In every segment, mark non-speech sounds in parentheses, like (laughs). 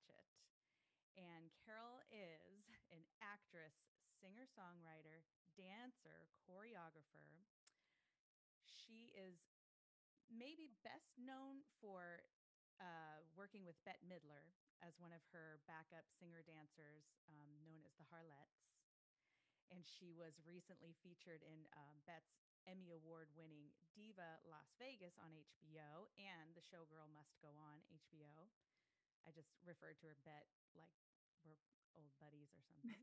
Hatchett. And Carol is (laughs) an actress, singer songwriter, dancer, choreographer. She is maybe best known for uh, working with Bette Midler as one of her backup singer dancers, um, known as the Harlettes. And she was recently featured in um, Bette's Emmy Award winning Diva Las Vegas on HBO and The Showgirl Must Go On HBO. I just referred to her Bet like we're old buddies or (laughs) something. (laughs)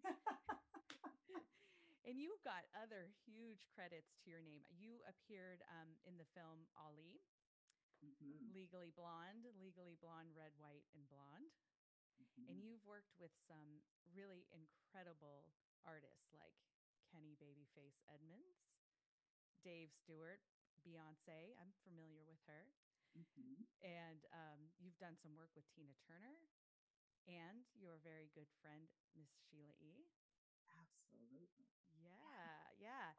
and you've got other huge credits to your name. You appeared um, in the film Ali, mm-hmm. Legally Blonde, Legally Blonde, Red, White, and Blonde. Mm-hmm. And you've worked with some really incredible artists like Kenny Babyface Edmonds, Dave Stewart, Beyonce. I'm familiar with her. Mm-hmm. And um, you've done some work with Tina Turner and your very good friend, Miss Sheila E. Absolutely. Yeah, yeah.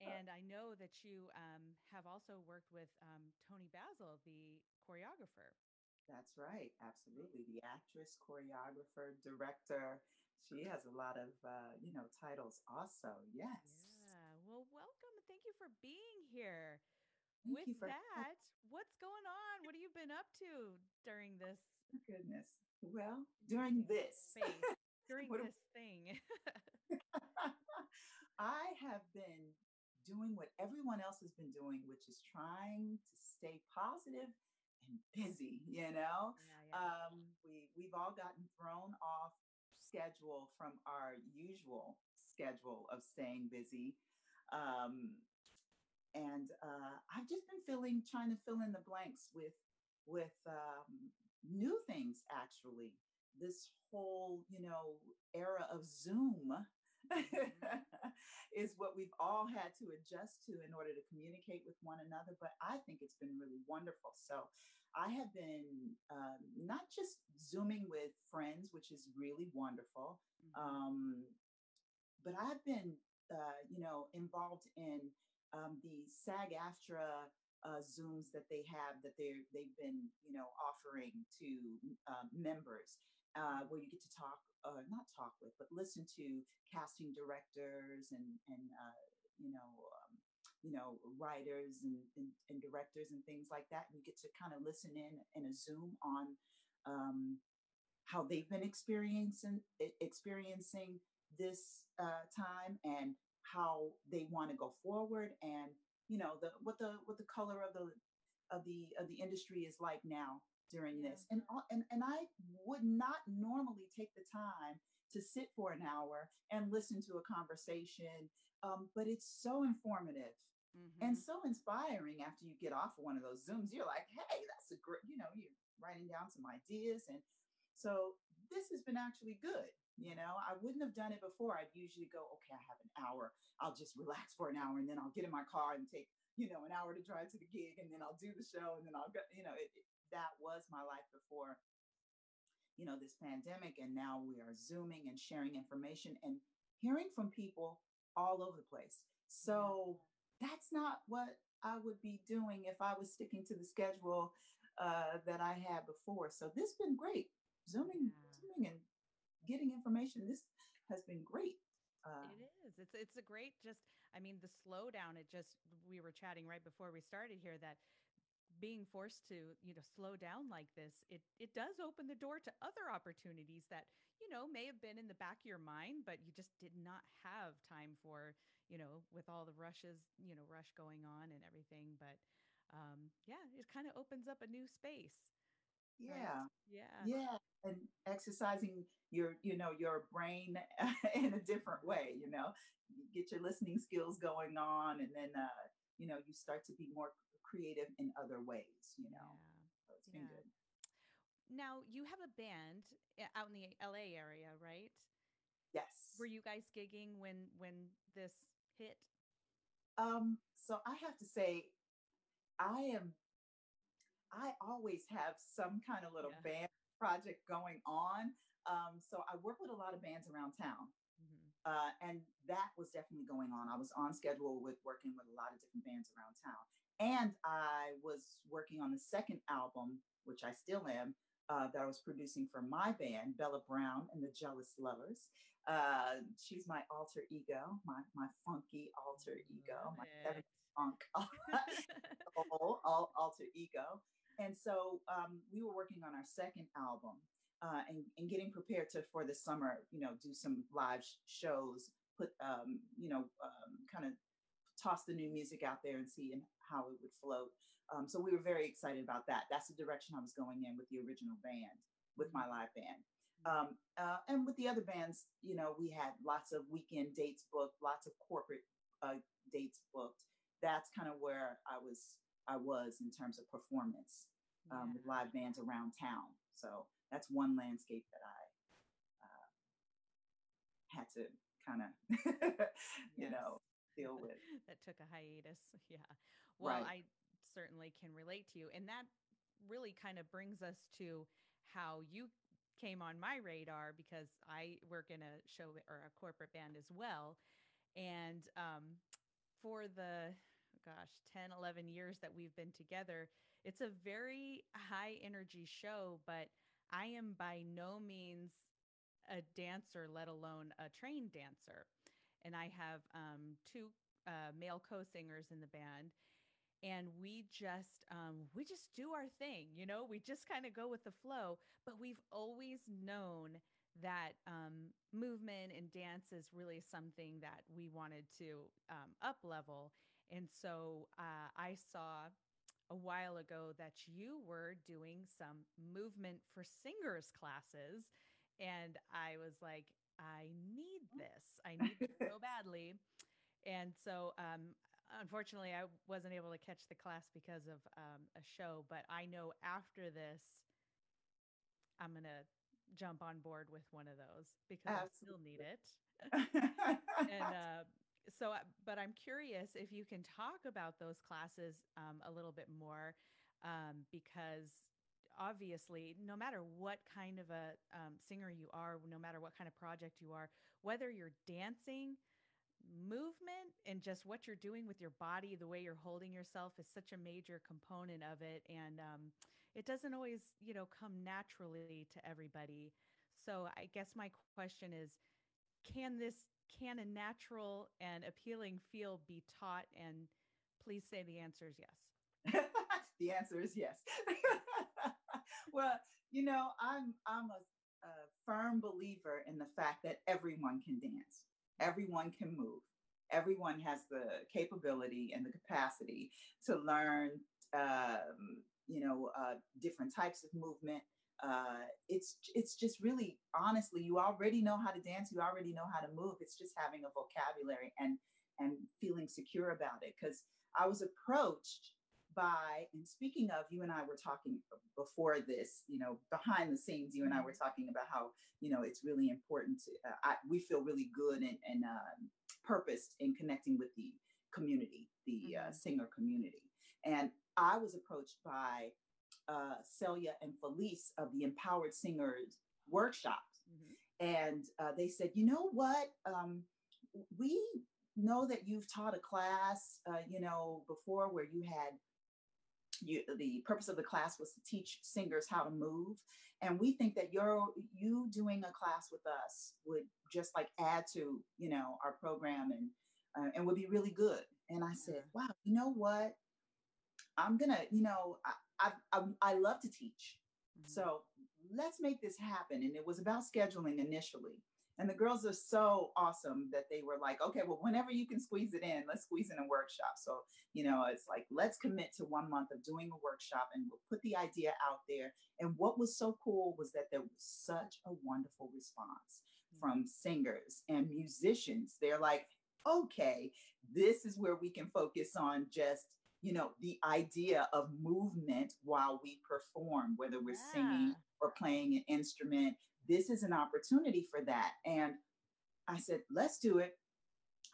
And I know that you um, have also worked with um, Toni Basil, the choreographer. That's right. Absolutely. The actress, choreographer, director. She has a lot of, uh, you know, titles also. Yes. Yeah. Well, welcome. Thank you for being here. Thank With for- that, what's going on? What have you been up to during this? Oh, goodness. Well, during this. (laughs) during this thing. (laughs) (laughs) I have been doing what everyone else has been doing, which is trying to stay positive and busy, you know? Yeah, yeah. Um, we, we've all gotten thrown off schedule from our usual schedule of staying busy. Um, and uh, I've just been feeling, trying to fill in the blanks with, with um, new things actually. This whole, you know, era of Zoom (laughs) is what we've all had to adjust to in order to communicate with one another. But I think it's been really wonderful. So I have been um, not just Zooming with friends, which is really wonderful, mm-hmm. um, but I've been, uh, you know, involved in um, the SAG AFTRA uh, Zooms that they have that they they've been you know offering to uh, members, uh, where you get to talk uh, not talk with, but listen to casting directors and and uh, you know um, you know writers and, and, and directors and things like that, and you get to kind of listen in in a Zoom on um, how they've been experiencing experiencing this uh, time and how they want to go forward and you know the what the what the color of the of the of the industry is like now during this. And, and, and I would not normally take the time to sit for an hour and listen to a conversation, um, but it's so informative. Mm-hmm. And so inspiring after you get off of one of those Zooms. You're like, hey, that's a great, you know, you're writing down some ideas. And so this has been actually good. You know, I wouldn't have done it before. I'd usually go, okay, I have an hour. I'll just relax for an hour and then I'll get in my car and take, you know, an hour to drive to the gig and then I'll do the show and then I'll go, you know, it, that was my life before you know this pandemic and now we are zooming and sharing information and hearing from people all over the place so that's not what i would be doing if i was sticking to the schedule uh, that i had before so this has been great zooming yeah. zooming and getting information. This has been great. Uh, it is. It's it's a great just i mean the slowdown it just we were chatting right before we started here that being forced to you know slow down like this it it does open the door to other opportunities that you know may have been in the back of your mind but you just did not have time for you know with all the rushes you know rush going on and everything. But um yeah it kind of opens up a new space yeah. Right? yeah. Yeah and exercising your you know your brain (laughs) in a different way you know you get your listening skills going on and then uh you know you start to be more creative in other ways, you know. Yeah. So it's been yeah. good. Now you have a band eh, out in the LA area, right? Yes. Were you guys gigging when when this hit? Um, so I have to say, I am I always have some kind of little yeah. Project going on. Um, so I work with a lot of bands around town. Mm-hmm. Uh, and that was definitely going on. I was on schedule with working with a lot of different bands around town. And I was working on the second album, which I still am, uh, that I was producing for my band, Bella Brown and the Jealous Lovers. Uh, she's my alter ego, my my funky alter ego, my funk (laughs) (laughs) all, all alter ego. And so um, we were working on our second album uh, and, and getting prepared to for the summer, you know, do some live sh- shows, put um, you know, um, kind of toss the new music out there and see how it would float. Um, so we were very excited about that. That's the direction I was going in with the original band, with my live band. Um, uh, and with the other bands, you know, we had lots of weekend dates booked, lots of corporate uh, dates booked. That's kind of where I was. I was in terms of performance um, with live bands around town. So that's one landscape that I uh, had to kind of, (laughs) you know, deal (laughs) with. that took a hiatus. (laughs) Yeah. Well, right. I certainly can relate to you, and that really kind of brings us to how you came on my radar because I work in a show or a corporate band as well. And um, for the, gosh, 10, 11 years that we've been together, it's a very high energy show, but I am by no means a dancer, let alone a trained dancer. And I have um, two uh, male co singers in the band and we just um, we just do our thing you know we just kind of go with the flow but we've always known that um, movement and dance is really something that we wanted to um, up level and so uh, i saw a while ago that you were doing some movement for singers classes and i was like i need this i need this so (laughs) badly and so um, unfortunately, I wasn't able to catch the class because of um, a show, but I know after this, I'm going to jump on board with one of those because Absolutely. I still need it. (laughs) and uh, so, uh, but I'm curious if you can talk about those classes um, a little bit more um, because obviously, no matter what kind of a um, singer you are, no matter what kind of project you are, whether you're dancing, movement and just what you're doing with your body, the way you're holding yourself is such a major component of it. And um, it doesn't always, you know, come naturally to everybody. So I guess my question is can this, can a natural and appealing feel be taught? And please say the answer is yes. (laughs) the answer is yes. (laughs) well, you know, I'm, I'm a, a firm believer in the fact that everyone can dance everyone can move. Everyone has the capability and the capacity to learn, um, you know, uh, different types of movement. Uh, it's it's just really honestly, you already know how to dance. You already know how to move. It's just having a vocabulary and and feeling secure about it. Because I was approached by and speaking of you and i were talking before this you know behind the scenes you and i were mm-hmm. talking about how you know it's really important to uh, I, we feel really good and, and uh, purposed in connecting with the community the uh, mm-hmm. uh, singer community and i was approached by uh, celia and felice of the empowered singers workshops. Mm-hmm. and uh, they said you know what? Um, we know that you've taught a class, uh, you know, before where you had you, the purpose of the class was to teach singers how to move. And we think that you're you doing a class with us would just like add to you know our program and uh, and would be really good. And i said wow you know what i'm gonna you know i i, I, I love to teach mm-hmm. so let's make this happen and it was about scheduling initially and the girls are so awesome that they were like, okay, well, whenever you can squeeze it in, let's squeeze in a workshop. So, you know, it's like, let's commit to one month of doing a workshop and we'll put the idea out there. And what was so cool was that there was such a wonderful response mm-hmm. from singers and musicians. They're like, okay, this is where we can focus on just you know the idea of movement while we perform whether we're yeah. singing or playing an instrument this is an opportunity for that. And I said, let's do it.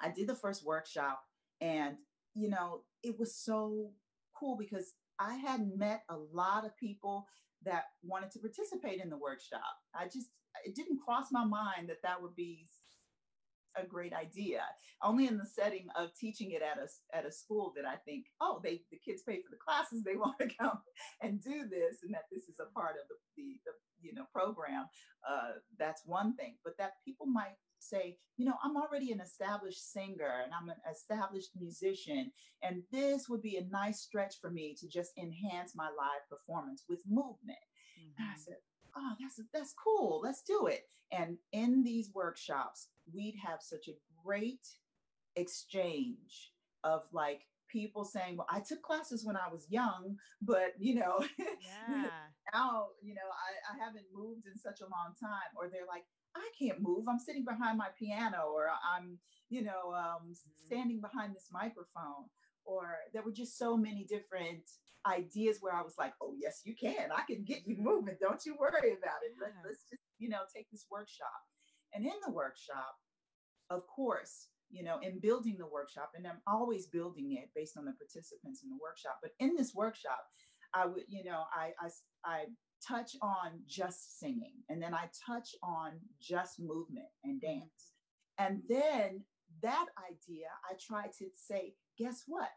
I did the first workshop and, you know, it was so cool because I had met a lot of people that wanted to participate in the workshop. I just, it didn't cross my mind that that would be a great idea. Only in the setting of teaching it at a at a school that I think, oh, they the kids pay for the classes, they (laughs) want to come and do this, and that this is a part of the the, the you know program. Uh, that's one thing, but that people might say, you know, I'm already an established singer and I'm an established musician, and this would be a nice stretch for me to just enhance my live performance with movement. Mm-hmm. And I mm-hmm. said, oh, that's that's cool. Let's do it. And in these workshops, we'd have such a great exchange of like people saying, well, I took classes when I was young, but you know, (laughs) yeah. now, you know, I, I haven't moved in such a long time. Or they're like, I can't move. I'm sitting behind my piano or I'm, you know, um, mm-hmm. standing behind this microphone. Or there were just so many different ideas where I was like, oh, yes, you can. I can get you moving. Don't you worry about it. Let, let's just, you know, take this workshop. And in the workshop, of course, you know, in building the workshop, and I'm always building it based on the participants in the workshop. But in this workshop, I would, you know, I, I, I touch on just singing, and then I touch on just movement and mm-hmm. dance. And then that idea, I try to say, guess what?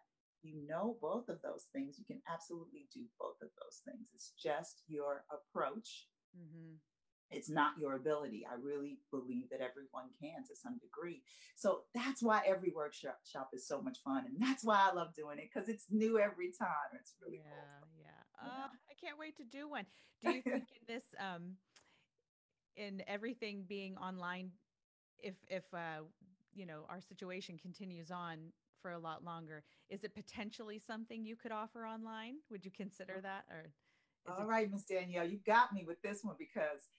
You know both of those things. You can absolutely do both of those things. It's just your approach. Mm-hmm. It's not your ability. I really believe that everyone can to some degree. So that's why every workshop shop is so much fun. And that's why I love doing it because it's new every time. It's really yeah, cool. Yeah. Uh, I can't wait to do one. Do you (laughs) think in this, um, in everything being online, if, if, uh, you know, our situation continues on for a lot longer, is it potentially something you could offer online? Would you consider oh. that or? All it- right, Miss Danielle, you got me with this one because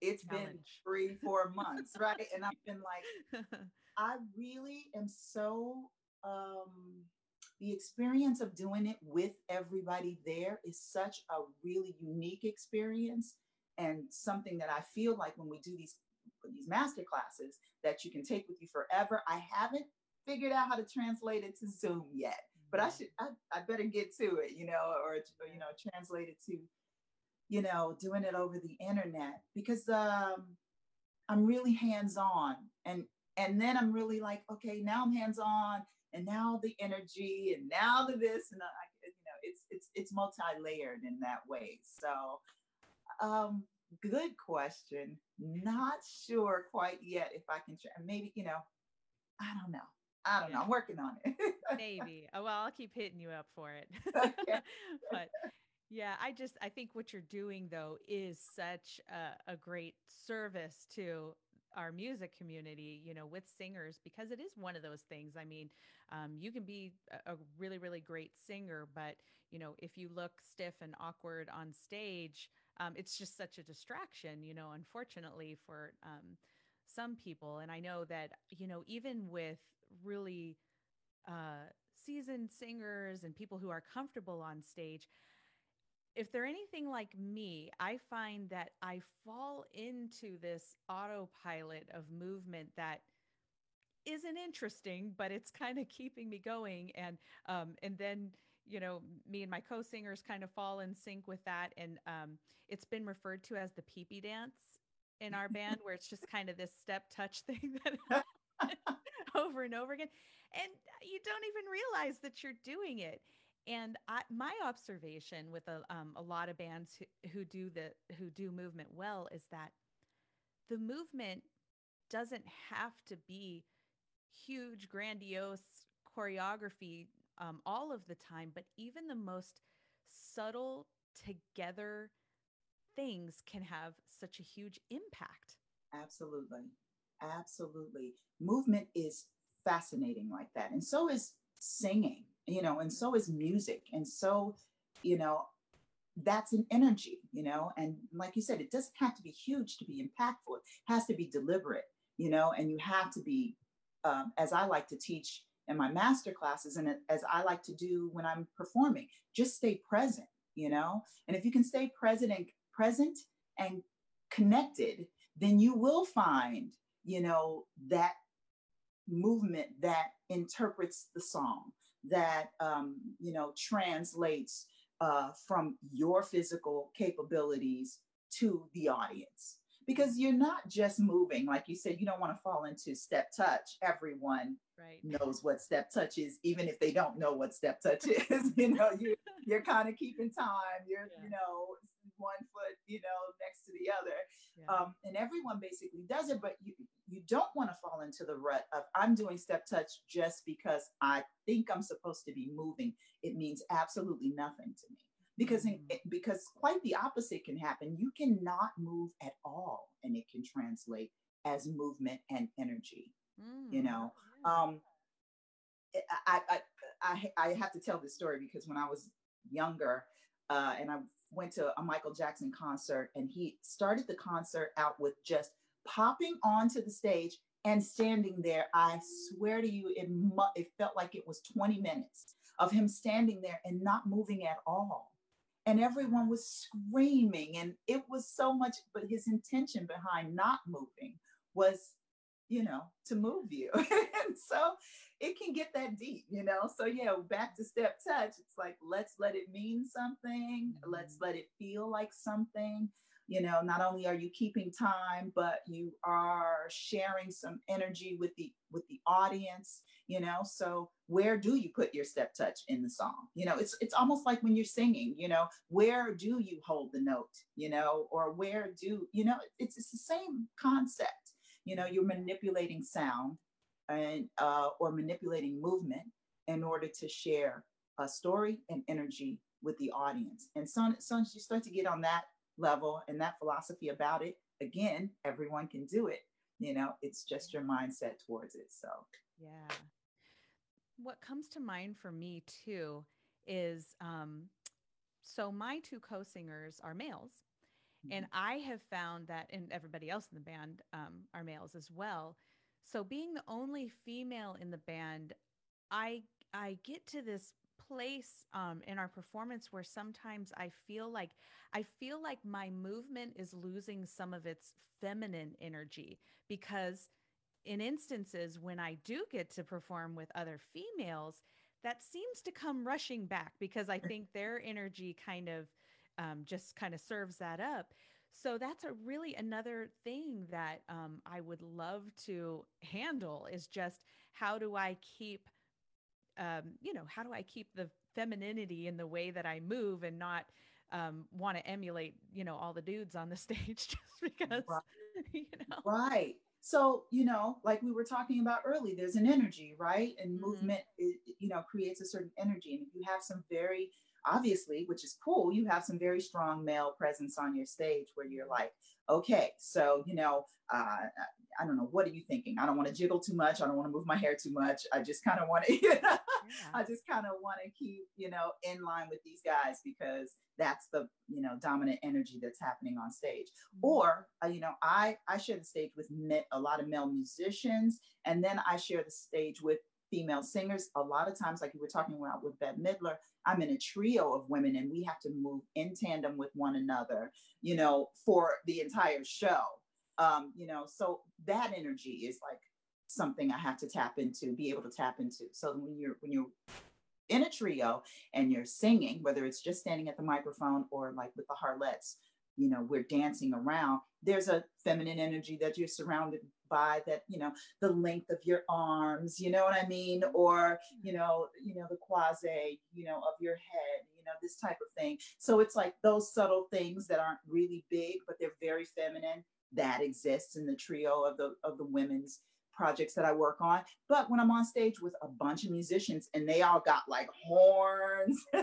it's Challenge. been three, four (laughs) months, right? And I've been like, (laughs) I really am so um the experience of doing it with everybody there is such a really unique experience and something that I feel like when we do these these master classes that you can take with you forever. I haven't figured out how to translate it to Zoom yet, but I should I, I better get to it, you know, or you know, translate it to you know, doing it over the internet because um, I'm really hands on, and and then I'm really like, okay, now I'm hands on, and now the energy, and now the this, and I, you know, it's it's it's multi layered in that way. So, um, good question. Not sure quite yet if I can. Try, maybe you know, I don't know. I don't know. I'm working on it. (laughs) Maybe. Oh, well, I'll keep hitting you up for it. (laughs) Okay. (laughs) but yeah, I just I think what you're doing though is such a, a, great service to our music community, you know, with singers because it is one of those things. I mean, um, you can be a, a really really great singer, but you know, if you look stiff and awkward on stage, um, it's just such a distraction. You know, unfortunately for um, some people, and I know that you know even with really uh, seasoned singers and people who are comfortable on stage if they're anything like me, I find that I fall into this autopilot of movement that isn't interesting, but it's kind of keeping me going. And um, and then you know, me and my co-singers kind of fall in sync with that. And um, it's been referred to as the peepee dance in our band, where it's just kind of this step touch (laughs) thing that (laughs) over and over again. And you don't even realize that you're doing it. And I, my observation with a, um, a lot of bands who, who do the who do movement well is that the movement doesn't have to be huge, grandiose choreography um, all of the time, but even the most subtle together things can have such a huge impact. Absolutely. Absolutely. Movement is fascinating like that. And so is singing you know, and so is music. And so, you know, that's an energy, you know, and like you said, it doesn't have to be huge to be impactful. It has to be deliberate, you know, and you have to be, um, as I like to teach in my master classes and as I like to do when I'm performing, just stay present, you know, and if you can stay present and present and connected, then you will find, you know, that movement that interprets the song that um, you know translates uh, from your physical capabilities to the audience because you're not just moving like you said you don't want to fall into step touch everyone right. knows what step touch is even if they don't know what step touch (laughs) is you know you you're kind of keeping time you're yeah. you know one foot you know next to the other yeah. um, and everyone basically does it but you you don't want to fall into the rut of i'm doing step touch just because i think i'm supposed to be moving it means absolutely nothing to me because in, mm. because quite the opposite can happen you cannot move at all and it can translate as movement and energy mm. you know um I, I i i have to tell this story because when i was younger uh, and i went to a michael jackson concert and he started the concert out with just popping onto the stage and standing there. I swear to you it, mu- it felt like it was 20 minutes of him standing there and not moving at all. And everyone was screaming and it was so much but his intention behind not moving was you know to move you. (laughs) And so it can get that deep you know? So yeah back to step touch it's like let's let it mean something. Mm-hmm. let's let it feel like something. You know not only are you keeping time but you are sharing some energy with the with the audience you know? So where do you put your step touch in the song? You know it's it's almost like when you're singing you know where do you hold the note you know? Or where do you know it's, it's the same concept you know you're manipulating sound and uh, or manipulating movement in order to share a story and energy with the audience and so, so as you start to get on that level and that philosophy about it, again, everyone can do it. You know, it's just your mindset towards it. So, yeah. What comes to mind for me too is um, so my two co singers are males. Mm-hmm. And I have found that, and everybody else in the band um, are males as well. So being the only female in the band, I I get to this place um, in our performance where sometimes I feel like I feel like my movement is losing some of its feminine energy because in instances when I do get to perform with other females, that seems to come rushing back because I (laughs) think their energy kind of um, just kind of serves that up. So that's a really another thing that um, I would love to handle is just how do I keep um, you know, how do I keep the femininity in the way that I move and not um, want to emulate, you know, all the dudes on the (laughs) stage just because, right. (laughs) you know. Right. So, you know, like we were talking about early, there's an energy, right? And mm-hmm. movement, is, you know, creates a certain energy. And if you have some very, obviously, which is cool, you have some very strong male presence on your stage where you're like, okay, so, you know, uh, I don't know, what are you thinking? I don't want to jiggle too much. I don't want to move my hair too much. I just kind of want to, (laughs) you know, yeah. I just kind of want to keep, you know, in line with these guys because that's the, you know, dominant energy that's happening on stage. Mm-hmm. Or, uh, you know, I, I share the stage with a lot of male musicians and then I share the stage with female singers. A lot of times, like you were talking about with Bette Midler, I'm in a trio of women and we have to move in tandem with one another, you know, for the entire show um, you know, so that energy is like something I have to tap into, be able to tap into. So when you're when you're in a trio and you're singing, whether it's just standing at the microphone or like with the Harlettes, you know, we're dancing around, there's a feminine energy that you're surrounded by that, you know, the length of your arms, you know what I mean? Or, hmm. you know, you know, the quasi, you know, of your head, you know, this type of thing. So it's like those subtle things that aren't really big, but they're very feminine that exists in the trio of the of the women's projects that I work on. But when I'm on stage with a bunch of musicians and they all got like horns (laughs)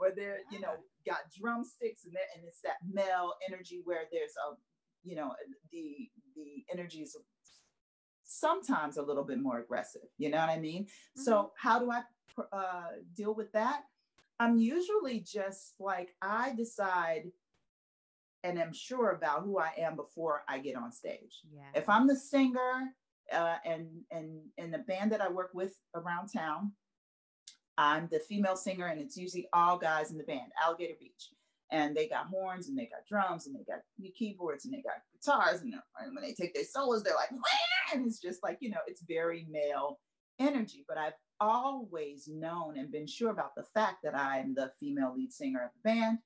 or they're, you know, got drumsticks and, and it's that male energy where there's a, you know, the the energy is sometimes a little bit more aggressive. You know what I mean? Mm-hmm. So how do I uh, deal with that? I'm usually just like I decide and am sure about who I am before I get on stage. Yeah. If I'm the singer uh, and and in the band that I work with around town, I'm the female singer, and it's usually all guys in the band, Alligator Beach, and they got horns and they got drums and they got keyboards and they got guitars, and, and when they take their solos, they're like, and it's just like you know, it's very male energy. But I've always known and been sure about the fact that I'm the female lead singer of the band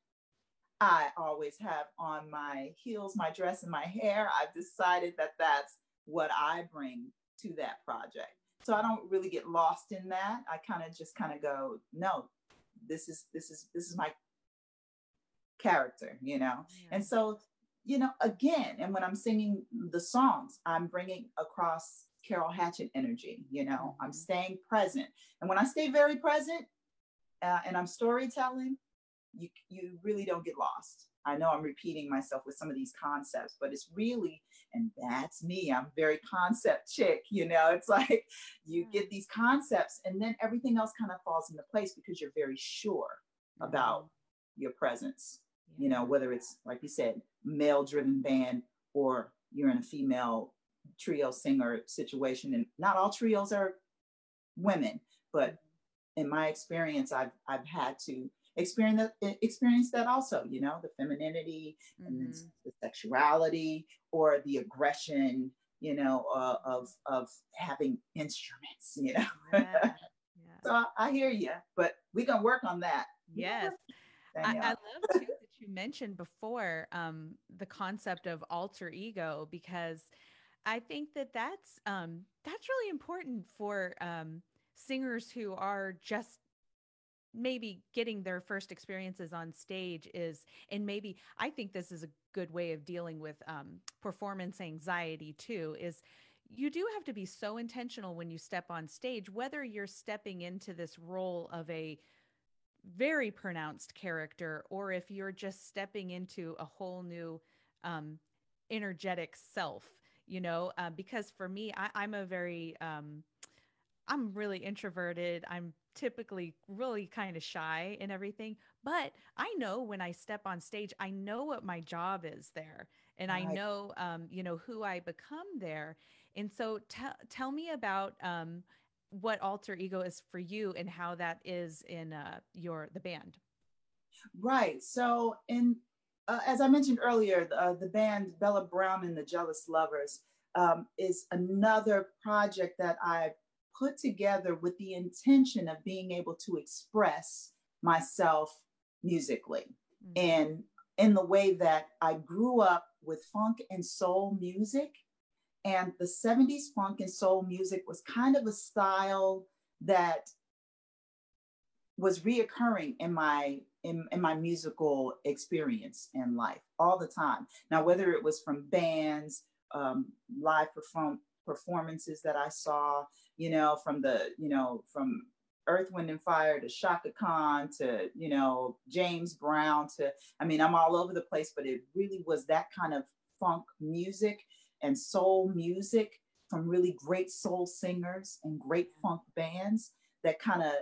I always have on my heels, my dress, and my hair. I've decided that that's what I bring to that project. So I don't really get lost in that. I kind of just kind of go, no, this is this is this is my character, you know. Yeah. And so, you know, again, and when I'm singing the songs, I'm bringing across Carol Hatchett energy. You know, mm-hmm. I'm staying present, and when I stay very present, uh, and I'm storytelling, you you really don't get lost. I know I'm repeating myself with some of these concepts, but it's really, and that's me. I'm very concept chick, you know. It's (laughs) like you get these concepts, and then everything else kind of falls into place because you're very sure about your presence. You know, whether it's like you said, male-driven band, or you're in a female trio singer situation, and not all trios are women, but in my experience, I've I've had to experience that experience that also you know the femininity mm-hmm. and the sexuality or the aggression you know uh, of of having instruments you know (laughs) yeah. Yeah. (laughs) so I, I, hear you but we're gonna work on that yes (laughs) I, I, love too you mentioned before um, the concept of alter ego because I think that that's um, that's really important for um, singers who are just maybe getting their first experiences on stage is and maybe i think this is a good way of dealing with um, performance anxiety too is you do have to be so intentional when you step on stage whether you're stepping into this role of a very pronounced character or if you're just stepping into a whole new um, energetic self you know uh, because for me I, am a very um, i'm really introverted i'm typically really kind of shy and everything but i know when i step on stage i know what my job is there and right. i know um, you know who i become there and so t- tell me about um, what alter ego is for you and how that is in uh, your the band right so in uh, as i mentioned earlier the, uh, the band bella brown and the jealous lovers um, is another project that i put together with the intention of being able to express myself musically mm-hmm. and in the way that I grew up with funk and soul music. And the 70s funk and soul music was kind of a style that was reoccurring in my in, in my musical experience in life all the time. Now, whether it was from bands, um, live perform- performances that I saw, you know, from the, you know, from Earth, Wind, and Fire to Chaka Khan to, you know, James Brown to, I mean, I'm all over the place, but it really was that kind of funk music and soul music from really great soul singers and great funk bands that kind of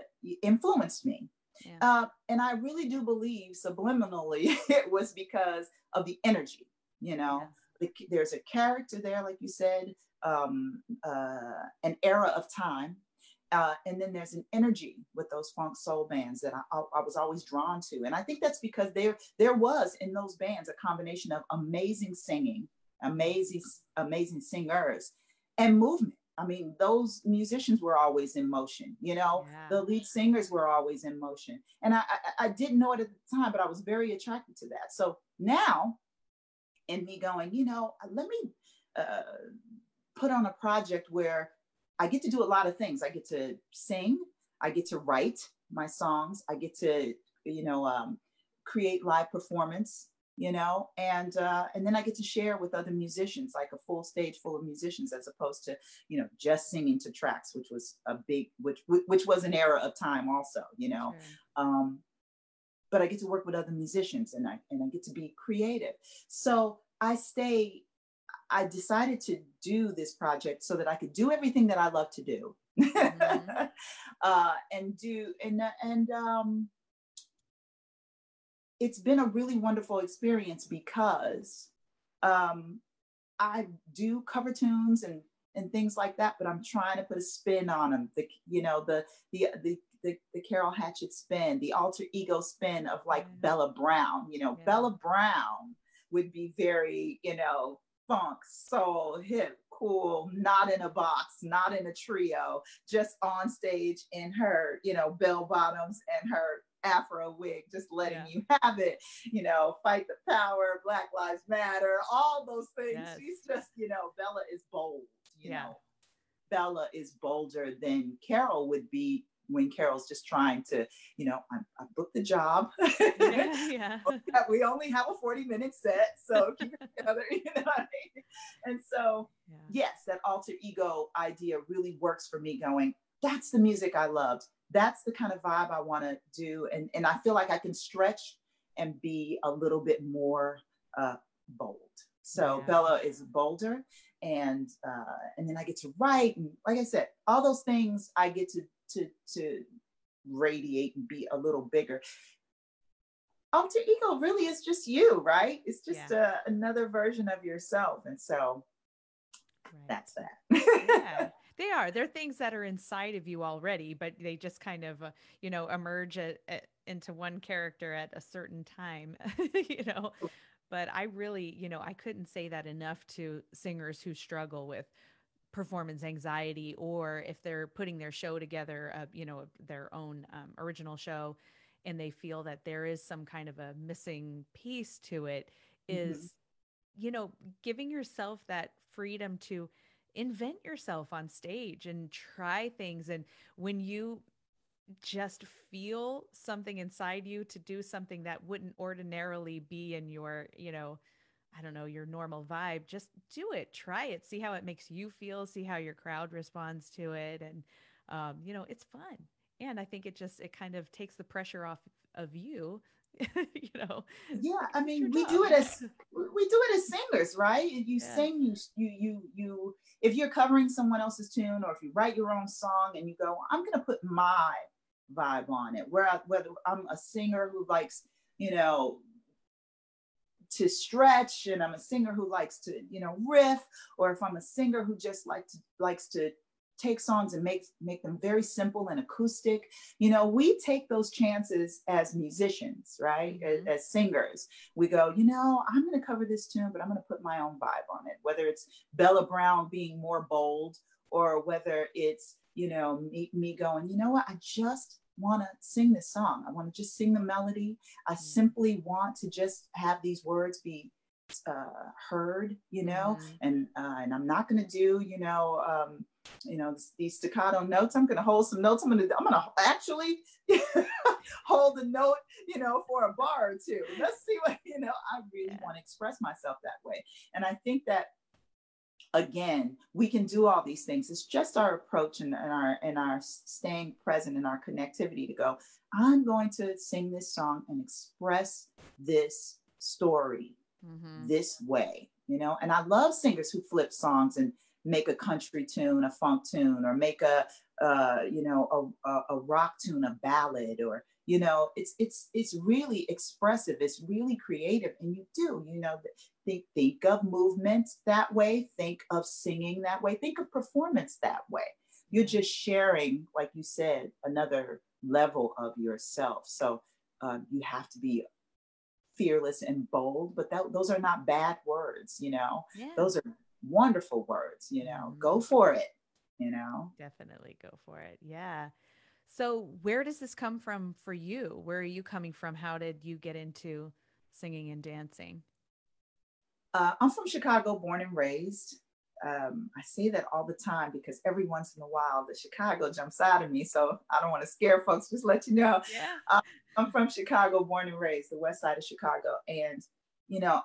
influenced me. Yeah. Uh, and I really do believe subliminally (laughs) it was because of the energy, you know. The, there's a character there, like you said, um, uh, an era of time. Uh, and then there's an energy with those funk soul bands that I, I, was always drawn to. And I think that's because there, there was in those bands a combination of amazing singing, amazing, amazing singers, and movement. I mean, those musicians were always in motion, you know, yeah. the lead singers were always in motion. And I, I, I, didn't know it at the time, but I was very attracted to that. So now, in me going, you know, let me uh, put on a project where I get to do a lot of things. I get to sing, I get to write my songs, I get to, you know, um, create live performance, you know, and uh, and then I get to share with other musicians, like a full stage full of musicians, as opposed to, you know, just singing to tracks, which was a big, which which was an era of time, also, you know. Sure. Um, but I get to work with other musicians, and I and I get to be creative. So I stay I decided to do this project so that I could do everything that I love to do, mm-hmm. (laughs) uh, and do and and um, it's been a really wonderful experience because um, I do cover tunes and and things like that, but I'm trying to put a spin on them. The you know the the the the, the Carol Hatchett spin, the alter ego spin of like yeah. Bella Brown. You know, yeah. Bella Brown would be very, you know, funk, soul, hip, cool, not in a box, not in a trio, just on stage in her, you know, bell bottoms and her afro wig, just letting yeah. you (laughs) have it, you know, fight the power, Black Lives Matter, all those things. Yes. She's just, you know, Bella is bold, you yeah. know. Bella is bolder than Carol would be when Carol's just trying to, you know, I, I booked the job. (laughs) yeah, (laughs) yeah. we only have a 40 minute set, so keep it together, you know I mean? And so, yeah. yes, that alter ego idea really works for me going, that's the music I loved. That's the kind of vibe I want to do. And, and I feel like I can stretch and be a little bit more uh, bold. So yeah. Bella is bolder and uh, and then I get to write and like I said, all those things I get to to to radiate and be a little bigger. Alter ego really is just you, right? It's just yeah. uh, another version of yourself, and so right. that's that. yeah. (laughs) They are. They're things that are inside of you already, but they just kind of, uh, you know, emerge at, at, into one character at a certain time, (laughs) you know. But I really, you know, I couldn't say that enough to singers who struggle with performance anxiety or if they're putting their show together, uh, you know, their own um, original show, and they feel that there is some kind of a missing piece to it, is, mm-hmm. you know, giving yourself that freedom to invent yourself on stage and try things. And when you just feel something inside you to do something that wouldn't ordinarily be in your, you know, I don't know, your normal vibe, just do it, try it, see how it makes you feel, see how your crowd responds to it. And, um, you know, it's fun. And I think it just, it kind of takes the pressure off of you, (laughs) you know. Yeah. I mean, we do it (laughs) as, we do it as singers, right? You yeah. sing, you, you, you, you, if you're covering someone else's tune or if you write your own song and you go, I'm going to put my vibe on it, where I, whether I'm a singer who likes, you know, to stretch and I'm a singer who likes to, you know, riff, or if I'm a singer who just like to likes to take songs and make make them very simple and acoustic. You know, we take those chances as musicians, right? Mm-hmm. As, as, singers. We go, you know, I'm going to cover this tune, but I'm going to put my own vibe on it. Whether it's Bella Brown being more bold or whether it's, you know, me, me going, you know what, I just want to sing this song. I want to just sing the melody. I mm. simply want to just have these words be uh, heard, you know, mm-hmm. and uh, and I'm not going to do, you know, um, you know, these staccato notes. I'm going to hold some notes. I'm going to I'm going to actually (laughs) hold a note, you know, for a bar or two. Let's see what you know. I really yeah. want to express myself that way, and I think that again we can do all these things it's just our approach and, and our and our staying present and our connectivity to go i'm going to sing this song and express this story mm-hmm. this way you know and i love singers who flip songs and make a country tune a funk tune or make a uh, you know a, a, rock tune a ballad or you know it's it's it's really expressive it's really creative and you do you know think think of movement that way think of singing that way think of performance that way you're just sharing like you said another level of yourself so um, you have to be fearless and bold but that, those are not bad words you know yeah. those are wonderful words you know mm-hmm. go for it you know definitely go for it yeah so, where does this come from for you? Where are you coming from? How did you get into singing and dancing? Uh, I'm from Chicago, born and raised. Um, I say that all the time because every once in a while the Chicago jumps out of me. So I don't want to scare folks, just let you know. Yeah. Uh, I'm from Chicago, born and raised, the west side of Chicago. And, you know,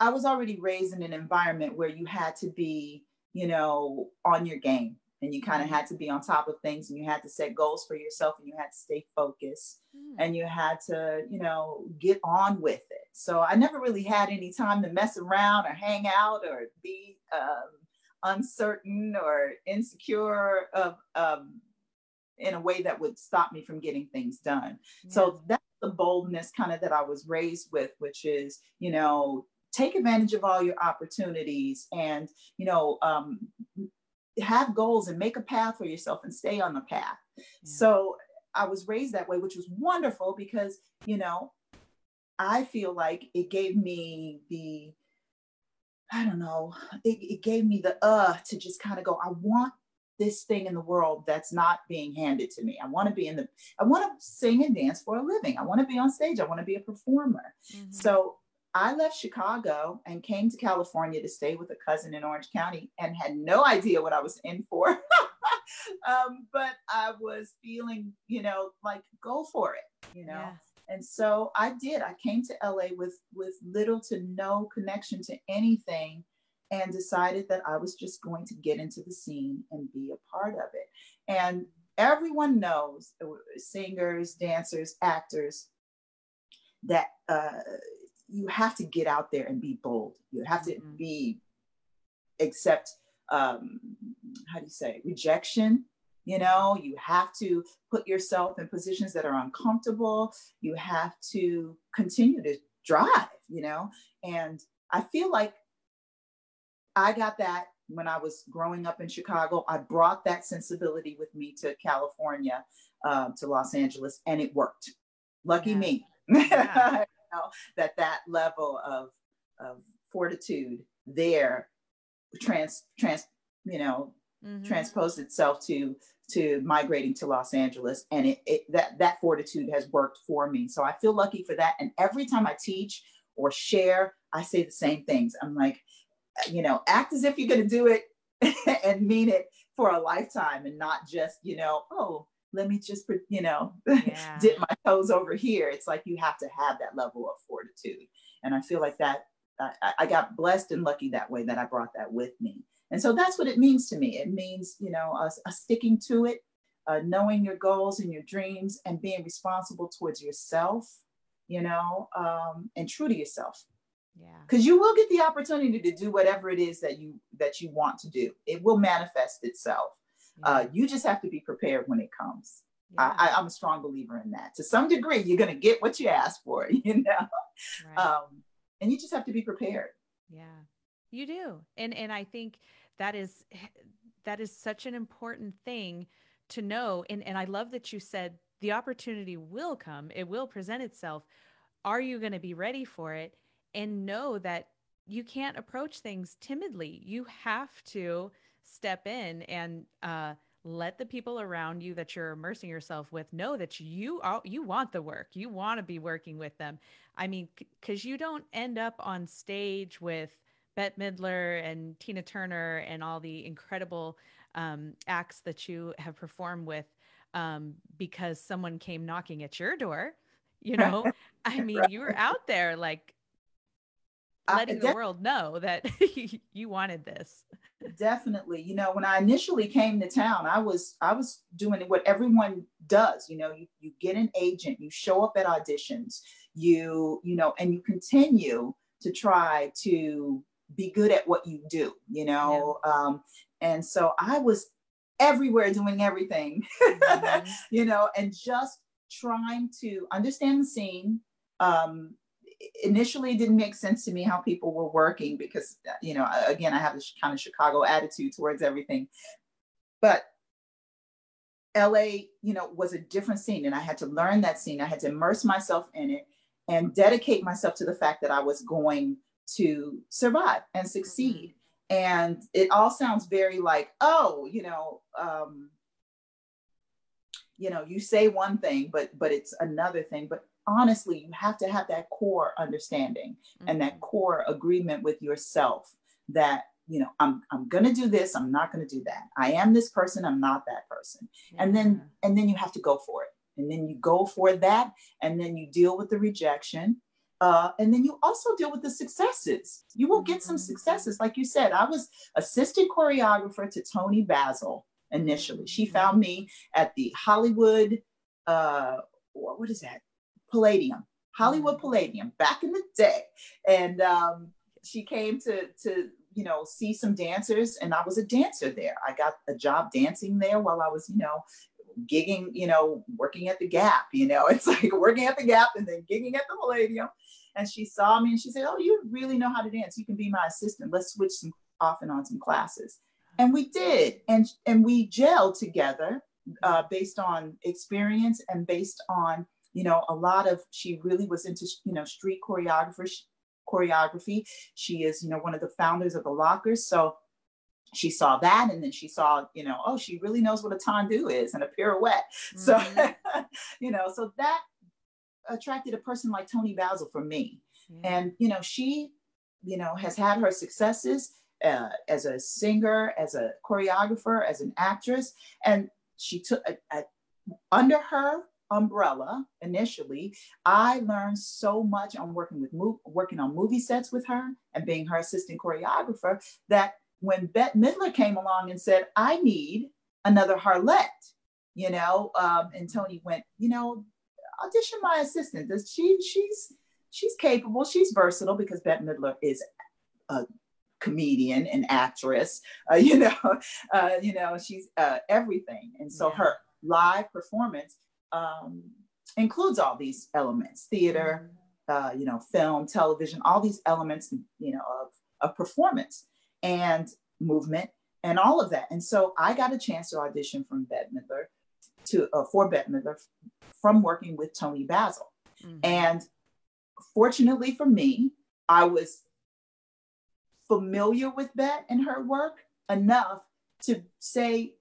I was already raised in an environment where you had to be, you know, on your game and you kind of mm-hmm. had to be on top of things and you had to set goals for yourself and you had to stay focused mm. and you had to you know get on with it so i never really had any time to mess around or hang out or be um, uncertain or insecure of um, in a way that would stop me from getting things done yeah. so that's the boldness kind of that i was raised with which is you know take advantage of all your opportunities and you know um, have goals and make a path for yourself and stay on the path. Yeah. So I was raised that way, which was wonderful because, you know, I feel like it gave me the, I don't know, it, it gave me the uh to just kind of go, I want this thing in the world that's not being handed to me. I want to be in the, I want to sing and dance for a living. I want to be on stage. I want to be a performer. Mm-hmm. So I left Chicago and came to California to stay with a cousin in Orange County and had no idea what I was in for. (laughs) um, but I was feeling, you know, like go for it, you know. Yeah. And so I did. I came to LA with with little to no connection to anything and decided that I was just going to get into the scene and be a part of it. And everyone knows uh, singers, dancers, actors that uh, you have to get out there and be bold. You have to mm-hmm. be accept um, how do you say rejection you know you have to put yourself in positions that are uncomfortable you have to continue to drive you know and i feel like I got that when I was growing up in Chicago. I brought that sensibility with me to California, uh, to Los Angeles, and it worked. Lucky yeah. me. Yeah. (laughs) know, that that level of, of fortitude there trans trans you know mm-hmm. transposed itself to to migrating to Los Angeles. And it, it that that fortitude has worked for me. So I feel lucky for that. And every time I teach or share I say the same things. I'm like you know, act as if you're going to do it (laughs) and mean it for a lifetime and not just, you know, oh, let me just, you know, (laughs) yeah. dip my toes over here. It's like you have to have that level of fortitude. And I feel like that I, I got blessed and lucky that way that I brought that with me. And so that's what it means to me. It means, you know, a, a sticking to it, uh, knowing your goals and your dreams and being responsible towards yourself, you know, um, and true to yourself yeah because you will get the opportunity to do whatever it is that you that you want to do it will manifest itself yeah. uh, you just have to be prepared when it comes. Yeah. I, am a strong believer in that. To some degree you're going to get what you ask for (laughs) you know? Right. um, and you just have to be prepared. Yeah. You do. And and i think that is that is such an important thing to know. And and i love that you said the opportunity will come. It will present itself. Are you going to be ready for it? And know that you can't approach things timidly. You have to step in and uh, let the people around you that you're immersing yourself with know that you are, you want the work. You want to be working with them. I mean, because c- you don't end up on stage with Bette Midler and Tina Turner and all the incredible um, acts that you have performed with um, because someone came knocking at your door. You know, (laughs) I mean, right. you were out there like letting the world know that (laughs) you wanted this definitely you know when i initially came to town i was i was doing what everyone does you know you, you get an agent you show up at auditions you you know and you continue to try to be good at what you do you know yeah. um, and so i was everywhere doing everything (laughs) mm-hmm. you know and just trying to understand the scene um, initially it didn't make sense to me how people were working because you know again i have this kind of chicago attitude towards everything. But la you know was a different scene and i had to learn that scene. I had to immerse myself in it and dedicate myself to the fact that i was going to survive and succeed. And it all sounds very like oh you know um you know you say one thing but but it's another thing. But honestly, you have to have that core understanding mm-hmm. and that mm-hmm. core agreement with yourself that you know i'm i'm going to do this i'm not going to do that i am this person i'm not that person yeah. and then and then you have to go for it and then you go for that and then you deal with the rejection uh, and then you also deal with the successes you will get some mm-hmm. successes like you said i was assistant choreographer to toni basil initially she mm-hmm. found me at the hollywood uh, what is that Palladium, Hollywood mm. Palladium, back in the day, and um, she came to to you know see some dancers, and I was a dancer there. I got a job dancing there while I was you know gigging, you know, working at the Gap. You know, (laughs) it's like working at the Gap and then gigging at the Palladium. And she saw me and she said, "Oh, you really know how to dance. You can be my assistant. Let's switch some off and on some classes." And we did, and and we gelled together uh, based on experience and based on you know, a lot of, she really was into, you know, street choreography, choreography. She is, you know, one of the founders of the Lockers. So she saw that and then she saw you know oh she really knows what a tendu is and a pirouette mm-hmm. so (laughs) you know so that attracted a person like toni basil for me yeah. and you know she you know has had her successes uh, as a singer as a choreographer as an actress and she took a, a, under her umbrella initially i learned so much on working with working on movie sets with her and being her assistant choreographer that when Bette Midler came along and said, I need another Harlette, you know, um, and Toni went, you know, audition my assistant. Does she she's she's capable, she's versatile because Bette Midler is a comedian and actress, uh, (laughs) you know, uh, you know, she's uh, everything. And so yeah. her live performance um, includes all these elements, theater, uh, you know, film, television, all these elements, you know, of, of performance and movement and all of that. And so I got a chance to audition from Bette Midler to uh, for Bette Midler from working with Toni Basil. Mm-hmm. And fortunately for me, I was familiar with Bette and her work enough to say,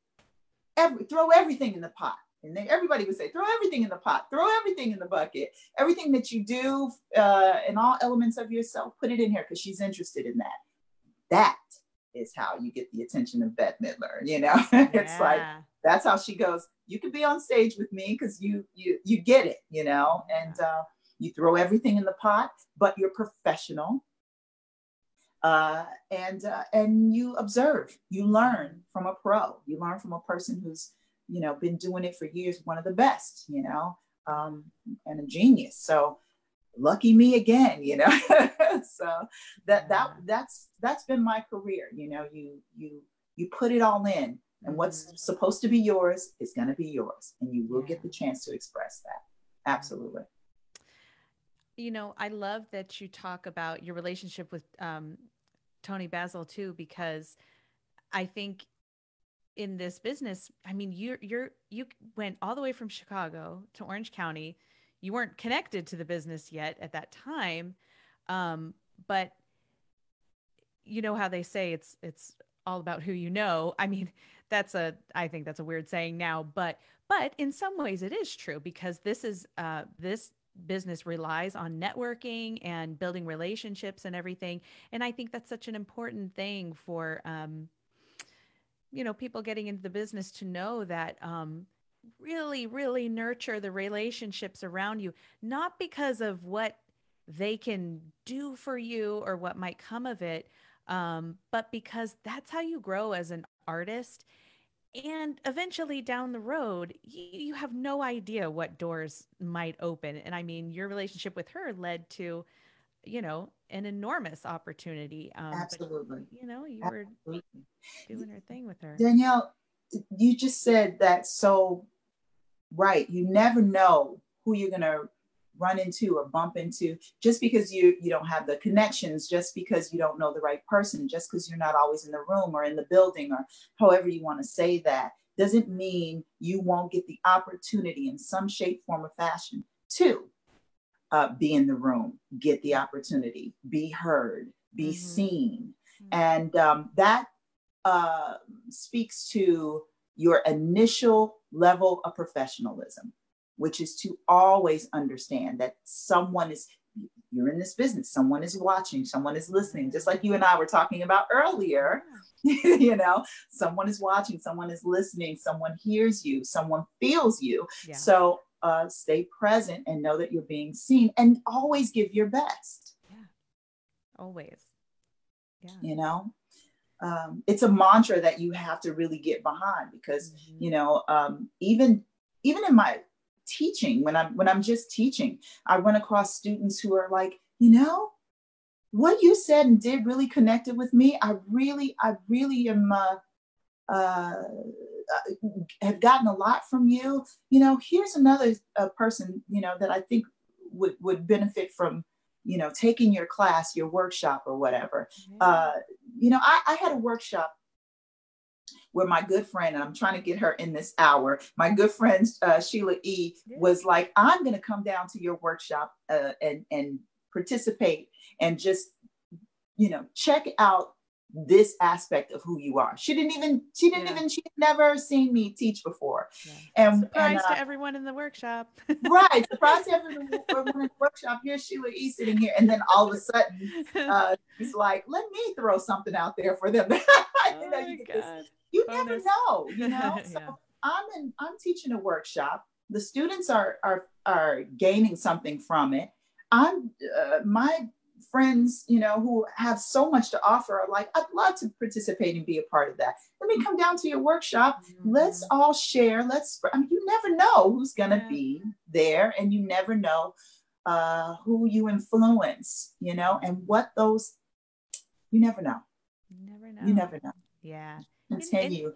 every, throw everything in the pot. And then everybody would say, throw everything in the pot, throw everything in the bucket, everything that you do uh, and all elements of yourself, put it in here because she's interested in that. That is how you get the attention of Bette Midler. You know, (laughs) it's like that's how she goes. You can be on stage with me because you you you get it. You know, and uh, you throw everything in the pot, but you're professional. Uh, and uh, and you observe, you learn from a pro. You learn from a person who's you know been doing it for years, one of the best. You know, um, and a genius. So lucky me again you know (laughs) so that that that's that's been my career you know you you you put it all in and what's mm-hmm. supposed to be yours is going to be yours and you will get the chance to express that absolutely you know i love that you talk about your relationship with um, toni basil too because i think in this business i mean you're you're you went all the way from chicago to orange county. You weren't connected to the business yet at that time. Um, but you know how they say it's it's all about who you know. I mean (laughs) that's a i think that's a weird saying now but but in some ways it is true because this is uh, this business relies on networking and building relationships and everything. And i think that's such an important thing for um, you know people getting into the business to know that um, really, really nurture the relationships around you, not because of what they can do for you or what might come of it, um, but because that's how you grow as an artist. And eventually down the road, you, you have no idea what doors might open. And I mean, your relationship with her led to, you know, an enormous opportunity. Um, Absolutely. But, you know, you Absolutely. were doing her thing with her. Danielle, you just said that so right. You never know who you're going to run into or bump into just because you you don't have the connections just because you don't know the right person just because you're not always in the room or in the building or however you want to say that doesn't mean you won't get the opportunity in some shape form or fashion to uh, be in the room get the opportunity be heard be mm-hmm. seen mm-hmm. and um, that uh, speaks to your initial level of professionalism, which is to always understand that someone is, you're in this business, someone is watching, someone is listening, just like you and I were talking about earlier. (laughs) you know, someone is watching, someone is listening, someone hears you, someone feels you. Yeah. So uh, stay present and know that you're being seen and always give your best. Yeah, always. Yeah. You know, um, it's a mantra that you have to really get behind because mm-hmm. you know um, even even in my teaching when i'm when i'm just teaching i run across students who are like you know what you said and did really connected with me i really i really am uh, uh, have gotten a lot from you you know here's another uh, person you know that i think would would benefit from you know, taking your class, your workshop or whatever. Mm-hmm. Uh, you know, I, I had a workshop where my good friend, and I'm trying to get her in this hour, my good friend uh, Sheila E was like, I'm going to come down to your workshop uh, and, and participate and just, you know, check out this aspect of who you are. She didn't even, she didn't yeah. even, she never seen me teach before. Yeah. And surprise and, uh, to everyone in the workshop. (laughs) right. Surprise to everyone, in the workshop. Here's Sheila E sitting here. And then all of a sudden, (laughs) uh, he's like, let me throw something out there for them. (laughs) oh you know, you, you never know, you know? So yeah. I'm in, I'm teaching a workshop. The students are, are, are gaining something from it. I'm, uh, my friends, you know, who have so much to offer are like, I'd love to participate and be a part of that. Let me come down to your workshop. Mm-hmm. Let's all share. Let's, I mean, you never know who's going to yeah. be there, and you never know uh, who you influence, you know, and what those, you never know. You never know. You never know. Yeah. Continue.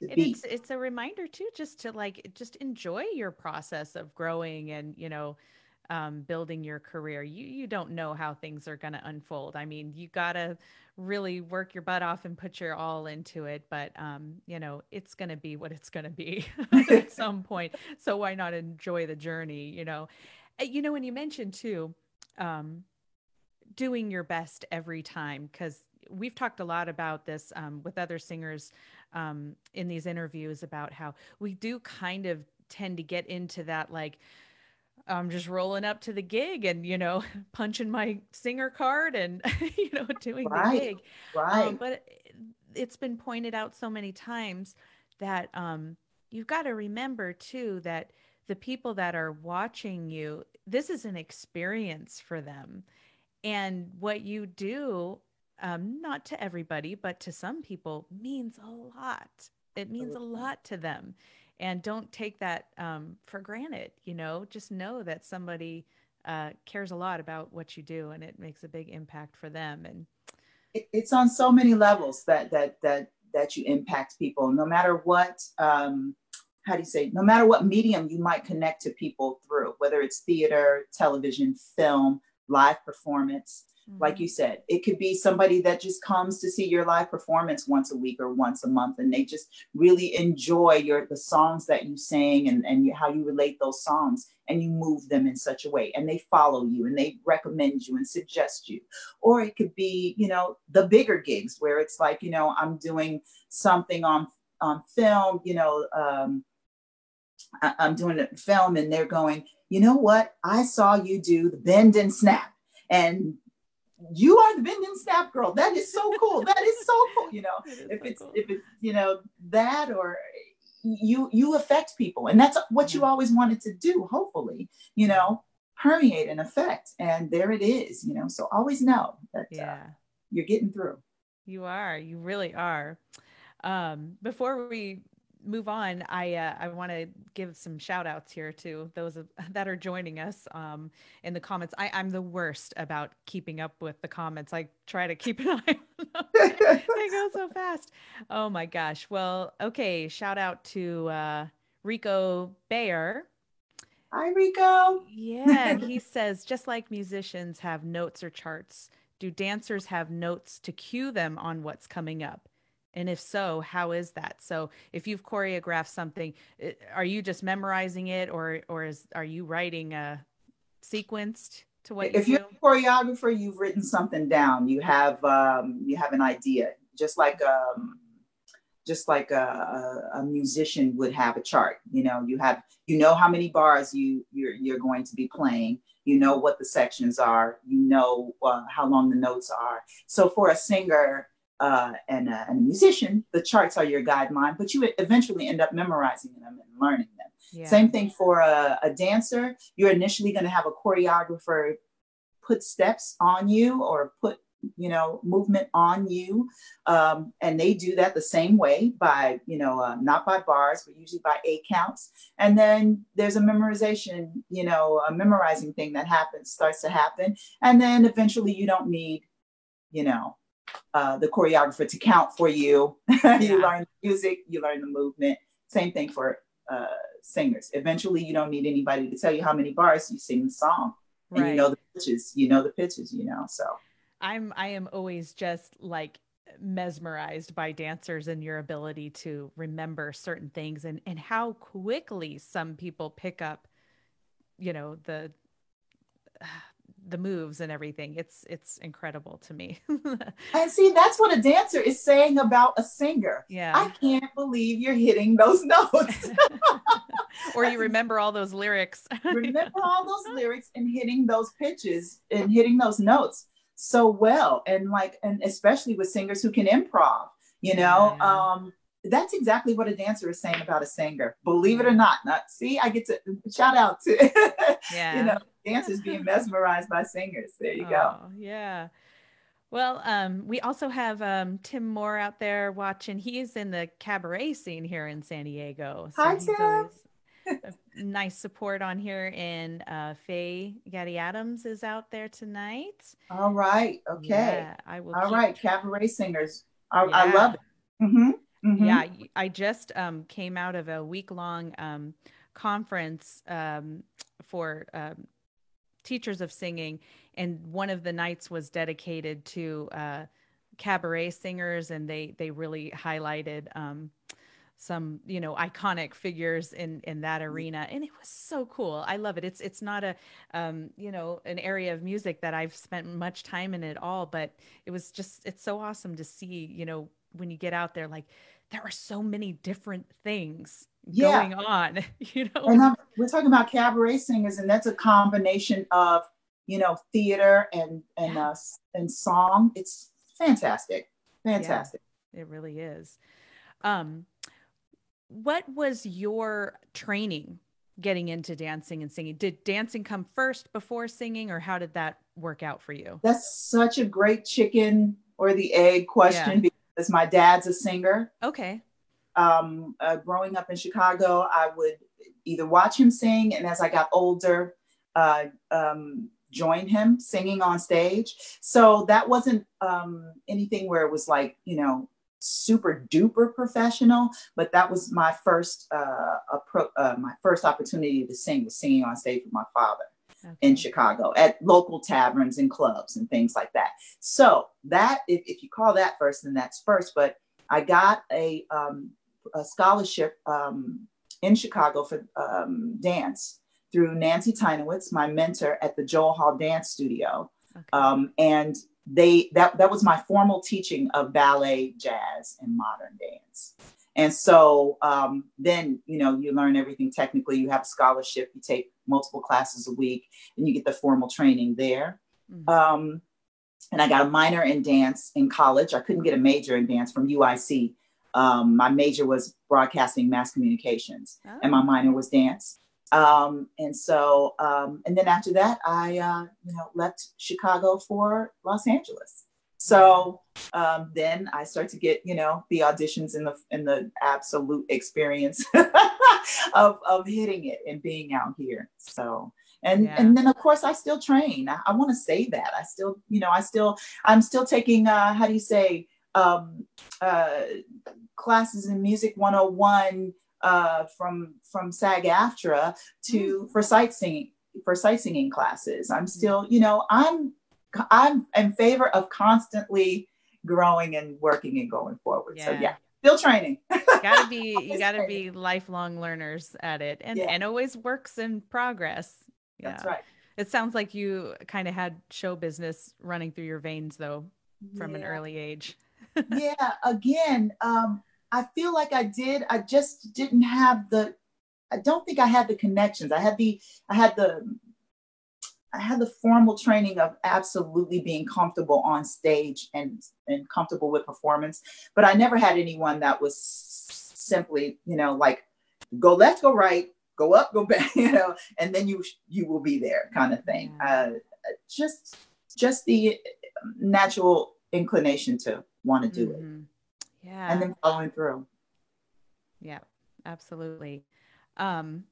And, and it's, it's a reminder too, just to like, just enjoy your process of growing and, you know, um, building your career. You you don't know how things are going to unfold. I mean, you got to really work your butt off and put your all into it. But um, you know, it's going to be what it's going to be (laughs) at (laughs) some point. So why not enjoy the journey? You know, you know when you mentioned too, um, doing your best every time because we've talked a lot about this um, with other singers um, in these interviews about how we do kind of tend to get into that like I'm just rolling up to the gig and you know (laughs) punching my singer card and (laughs) you know doing right, the gig. Um, right. Um, but it's been pointed out so many times that um, you've got to remember too that the people that are watching you, this is an experience for them, and what you do, um, not to everybody, but to some people, means a lot. It means a lot to them and don't take that um, for granted you know? Just know that somebody uh, cares a lot about what you do and it makes a big impact for them and it's on so many levels that that that that you impact people. No matter what um, how do you say no matter what medium you might connect to people through whether it's theater television film live performance Mm-hmm. Like you said, it could be somebody that just comes to see your live performance once a week or once a month, and they just really enjoy your the songs that you sing and, and you, how you relate those songs and you move them in such a way and they follow you and they recommend you and suggest you or it could be you know the bigger gigs where it's like you know i'm doing something on on film you know um, I, i'm doing a film and they're going you know what i saw you do the bend and snap and you are the bend and snap girl. That is so cool. that is so cool. You know, (laughs) if so it's cool. if it's you know that or you you affect people, and that's what you always wanted to do. Hopefully, you know, permeate and affect, and there it is. You know, so always know that uh, yeah. Uh, you're getting through. You are. You really are. Um, before we move on, I uh, I want to give some shout outs here to those of, (laughs) that are joining us um, in the comments. I, I'm the worst about keeping up with the comments. I try to keep an (laughs) eye on them. they go so fast. Oh my gosh. Well, okay. Shout out to uh, Rico Bayer. Hi, Rico. Yeah. (laughs) he says just like musicians have notes or charts, do dancers have notes to cue them on what's coming up? And if so, how is that? So if you've choreographed something, are you just memorizing it or or is are you writing a sequenced to what if you you're a choreographer, you've written something down. You have um, you have an idea. Just like um just like a, a, musician would have a chart. You know, you have you know how many bars you you're you're going to be playing. You know what the sections are. You know uh, how long the notes are. So for a singer, uh, and, a, and, a, musician, the charts are your guideline, but you eventually end up memorizing them and learning them. Yeah. Same thing for a, a dancer. You're initially going to have a choreographer put steps on you or put you know movement on you um, and they do that the same way by you know uh, not by bars but usually by eight counts and then there's a memorization you know a memorizing thing that happens starts to happen and then eventually you don't need you know uh, the choreographer to count for you. (laughs) you yeah. learn music, you learn the movement. Same thing for uh, singers. Eventually, you don't need anybody to tell you how many bars you sing the song, and right. you know the pitches. You know the pitches. You know so. I'm I am always just like mesmerized by dancers and your ability to remember certain things and and how quickly some people pick up you know the the moves and everything. It's it's incredible to me. (laughs) and see, that's what a dancer is saying about a singer. Yeah. I can't believe you're hitting those (laughs) notes. (laughs) or you remember all those lyrics. remember all those lyrics and hitting those pitches and hitting those notes so well. And like, and especially with singers who can improv, you know, yeah. um, that's exactly what a dancer is saying about a singer. Believe it or not. Not see, I get to shout out to (laughs) yeah. you know dancers being mesmerized by singers. There you oh, go. Yeah. Well, um, we also have um, Tim Moore out there watching. He's in the cabaret scene here in San Diego. So Hi, Tim (laughs) nice support on here. And uh, Faye Gaddy Adams is out there tonight. All right. Okay. Yeah, I will. All right, cabaret singers. I, yeah. I love it. Mm-hmm. Mm-hmm. Yeah, I just um, came out of a week long um, conference um, for um, teachers of singing, and one of the nights was dedicated to uh, cabaret singers, and they they really highlighted um, some you know iconic figures in in that mm-hmm. arena and it was so cool i love it it's it's not a um you know an area of music that i've spent much time in at all but it was just it's so awesome to see you know when you get out there like there are so many different things yeah. going on (laughs) you know and I'm, we're talking about cabaret singers and that's a combination of you know theater and and yeah. uh and song it's fantastic fantastic yeah, it really is um what was your training getting into dancing and singing? Did dancing come first before singing, or how did that work out for you? That's such a great chicken or the egg question because my dad's a singer. Okay. Um, uh, growing up in Chicago, I would either watch him sing, and as I got older, uh, um, join him singing on stage. So that wasn't um, anything where it was like, you know, super duper professional, but that was my first uh, appro- uh, my first opportunity to sing was singing on stage with my father okay. in Chicago at local taverns and clubs and things like that. So that if, if you call that first, then that's first. But I got a, um, a scholarship um, in Chicago for um, dance through Nancy Teinowitz, my mentor at the Joel Hall Dance Studio. Okay. Um, and they that that was my formal teaching of ballet, jazz, and modern dance. And so um, then you know you learn everything technically. You have a scholarship. You take multiple classes a week, and you get the formal training there. Mm-hmm. Um, and I got a minor in dance in college. I couldn't get a major in dance from UIC. Um, my major was broadcasting mass communications, oh. and my minor was dance. Um, and so, um, and then after that, I, uh, you know, left Chicago for Los Angeles. So um, then I start to get, you know, the auditions in the in the absolute experience (laughs) of of hitting it and being out here. So and yeah. and then of course I still train. I, I want to say that I still, you know, I still I'm still taking uh, how do you say um, uh, classes in music 101 uh, from from SAG-AFTRA to mm. for sight singing for sight singing classes. I'm mm. still, you know, I'm I'm in favor of constantly growing and working and going forward. Yeah. So yeah, still training. (laughs) gotta be you gotta be lifelong learners at it, and yeah. and always works in progress. Yeah. That's right. It sounds like you kind of had show business running through your veins though from yeah. an early age. (laughs) yeah. Again, um, I feel like I did. I just didn't have the. I don't think I had the connections. I had the. I had the. I had the formal training of absolutely being comfortable on stage and and comfortable with performance, but I never had anyone that was simply, you know, like go left, go right, go up, go back, (laughs) you know, and then you you will be there, kind of thing. Uh, just just the natural inclination to want to do mm-hmm. it yeah. And then following through. Yeah absolutely. Um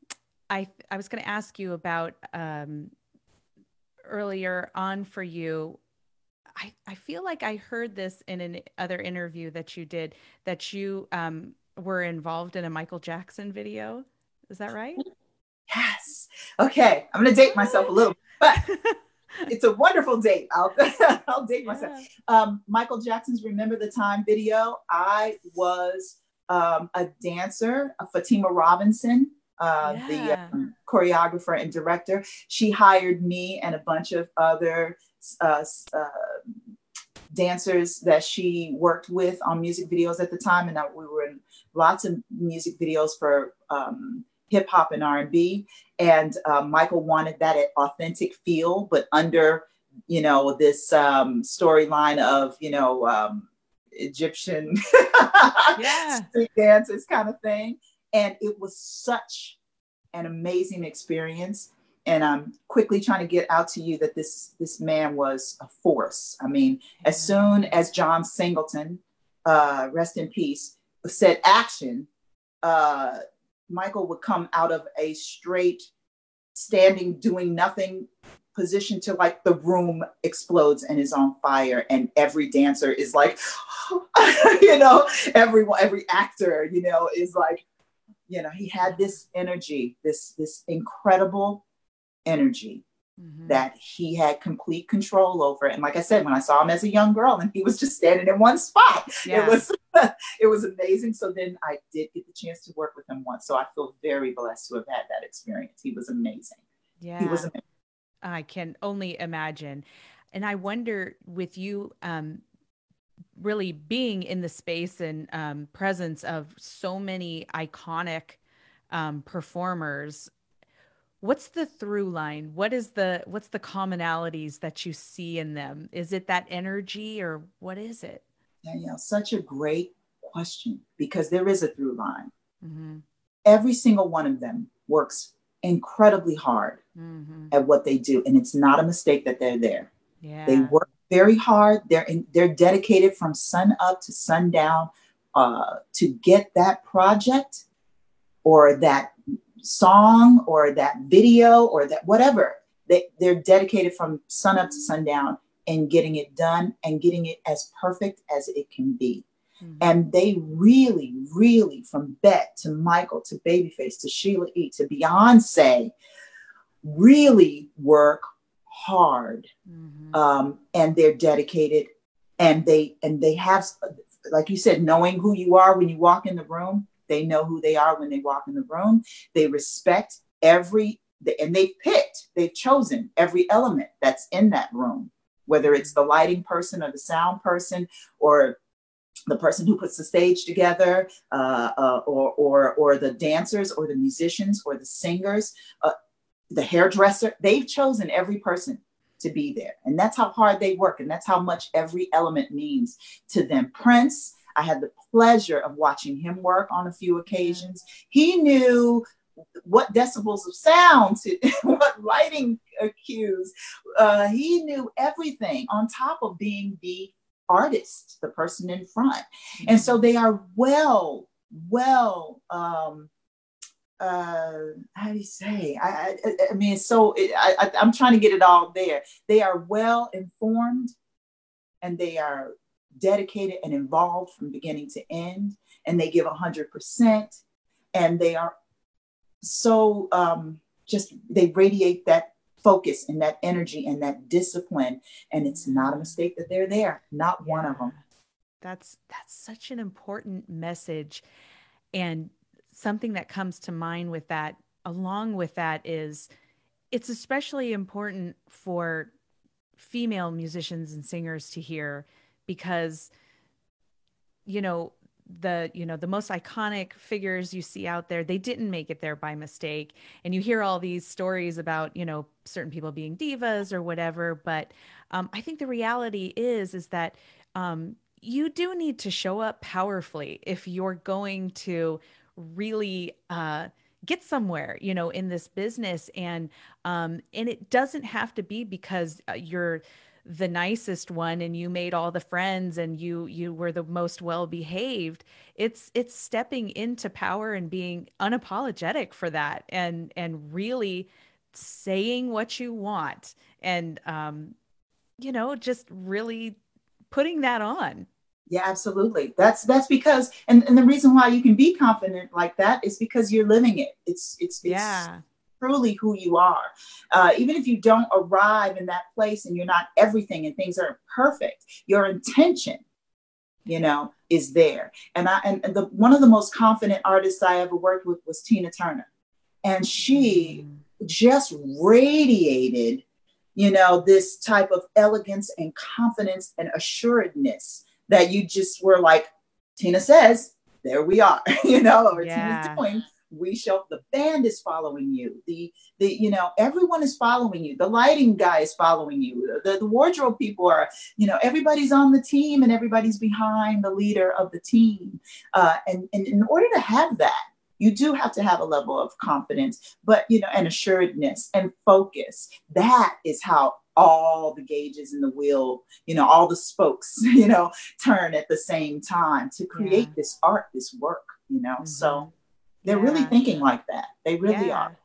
i i was going to ask you about um earlier on for you I, I feel like I heard this in an other interview that you did that you um, were involved in a Michael Jackson video. Is that right? Yes. Okay. I'm going to date myself a little, but (laughs) it's a wonderful date. I'll, (laughs) I'll date yeah. myself. Um, Michael Jackson's Remember the Time video. I was um, a dancer, a Fatima Robinson uh, yeah. the um, choreographer and director. She hired me and a bunch of other uh, uh, dancers that she worked with on music videos at the time, and we were in lots of music videos for um, hip hop and R and B. And uh, Michael wanted that authentic feel, but under you know this um, storyline of you know um, Egyptian (laughs) yeah. street dances kind of thing. And it was such an amazing experience. And I'm quickly trying to get out to you that this this man was a force. I mean, as soon as John Singleton, uh, rest in peace, said action, uh, Michael would come out of a straight standing, doing nothing position to like the room explodes and is on fire and every dancer is like (gasps) you know everyone every actor you know is like you know he had this energy this this incredible energy mm-hmm. that he had complete control over. And like i said when i saw him as a young girl and he was just standing in one spot yeah. it was (laughs) it was amazing. So then i did get the chance to work with him once. So i feel very blessed to have had that experience. He was amazing. Yeah he was amazing. I can only imagine. And I wonder with you um, really being in the space and um, presence of so many iconic um, performers what's the through line what is the what's the commonalities that you see in them is it that energy or what is it danielle such a great question because there is a through line mm-hmm. every single one of them works incredibly hard mm-hmm. at what they do and it's not a mistake that they're there yeah. they work very hard they're in, they're dedicated from sun up to sundown uh, to get that project or that song or that video or that whatever they, they're dedicated from sun up to sundown and getting it done and getting it as perfect as it can be Mm-hmm. And they really, really, from Bette to Michael to Babyface to Sheila E. to Beyonce, really work hard. Mm-hmm. Um, and they're dedicated and they and they have like you said, knowing who you are when you walk in the room, they know who they are when they walk in the room. They respect every and they've picked, they've chosen every element that's in that room, whether it's the lighting person or the sound person or the person who puts the stage together, uh, uh, or, or, or the dancers, or the musicians, or the singers, uh, the hairdresser, they've chosen every person to be there. And that's how hard they work. And that's how much every element means to them. Prince, I had the pleasure of watching him work on a few occasions. He knew what decibels of sound to (laughs) what lighting cues. Uh, he knew everything on top of being the artist, the person in front. And so they are well, well, um, uh, how do you say? I, I, I mean, so it, I, I'm trying to get it all there. They are well informed and they are dedicated and involved from beginning to end, and they give 100%. And they are so um, just, they radiate that focus and that energy and that discipline. And it's not a mistake that they're there, not yeah. one of them. That's that's such an important message. And something that comes to mind with that, along with that, is it's especially important for female musicians and singers to hear because you know the you know the most iconic figures you see out there they didn't make it there by mistake. And you hear all these stories about you know certain people being divas or whatever. But um, i think the reality is is that um, you do need to show up powerfully if you're going to really uh, get somewhere you know in this business. And um, and it doesn't have to be because uh, you're the nicest one and you made all the friends and you you were the most well behaved it's it's stepping into power and being unapologetic for that and and really saying what you want and um you know just really putting that on yeah absolutely that's that's because and, and the reason why you can be confident like that is because you're living it it's it's, it's yeah truly who you are. Uh, even if you don't arrive in that place and you're not everything and things aren't perfect, your intention, you know, is there. And I and, and the one of the most confident artists I ever worked with was Tina Turner. and she mm. just radiated you know this type of elegance and confidence and assuredness that you just were like tina says there we are (laughs) you know or yeah. tina's doing we show the band is following you the the you know everyone is following you the lighting guy is following you the, the wardrobe people are you know everybody's on the team and everybody's behind the leader of the team uh, and, and in order to have that you do have to have a level of confidence but you know and assuredness and focus that is how all the gauges in the wheel you know all the spokes (laughs) you know turn at the same time to create yeah. this art this work you know mm-hmm. so they're yeah. really thinking like that. They really yeah. are.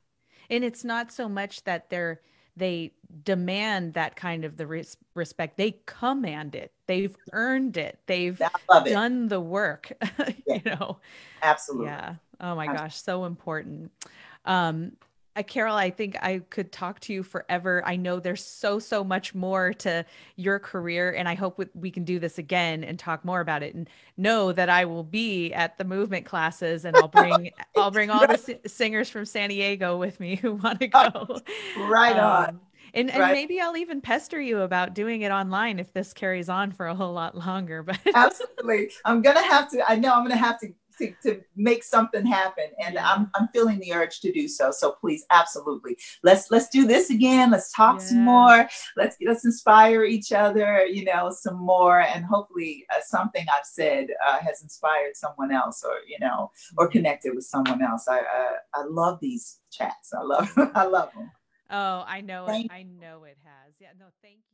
And it's not so much that they're they demand that kind of the res- respect. They command it. They've earned it. They've done the work. (laughs) you know. Absolutely. Yeah. Oh my Absolutely. gosh, so important. Um, uh, Carol, I think I could talk to you forever. I know there's so, so much more to your career, and I hope we can do this again and talk more about it. And know that I will be at the movement classes, and I'll bring (laughs) I'll bring all the singers from San Diego with me who want (laughs) to go. right on. Um, and, and right. maybe I'll even pester you about doing it online if this carries on for a whole lot longer. (laughs) But absolutely, I'm gonna have to. I know I'm gonna have to to, to make something happen. And yeah. I'm, I'm feeling the urge to do so. So please absolutely. Let's let's do this again. Let's talk yeah. some more. Let's let's inspire each other you know some more. And hopefully uh, something i've said uh, has inspired someone else or you know or connected with someone else. I uh, i love these chats. I love (laughs) i love them oh i know thank it i know it has. Yeah no thank you